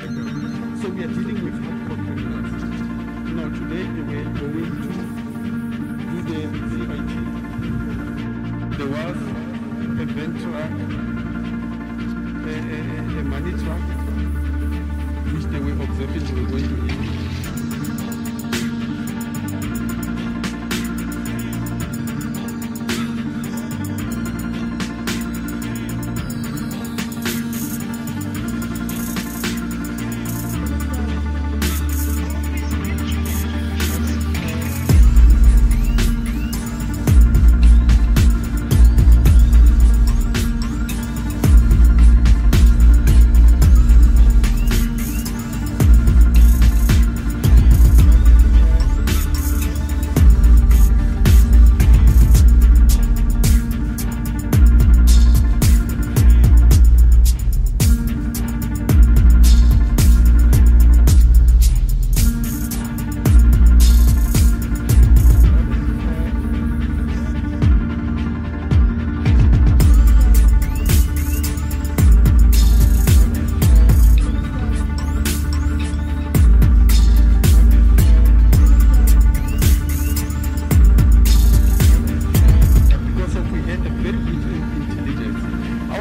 So we are dealing with hardcore criminals. Now today they were going to do the CIT. There was a Ventura, a, a, a money truck, which they were observing they were going to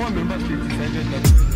Remember 50 seconds.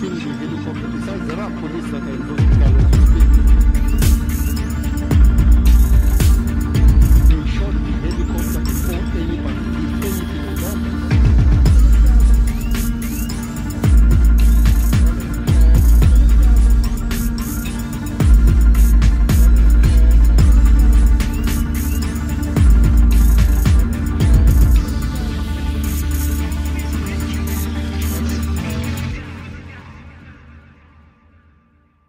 Türkiye'de ilgili toplumsal ziraat polis zaten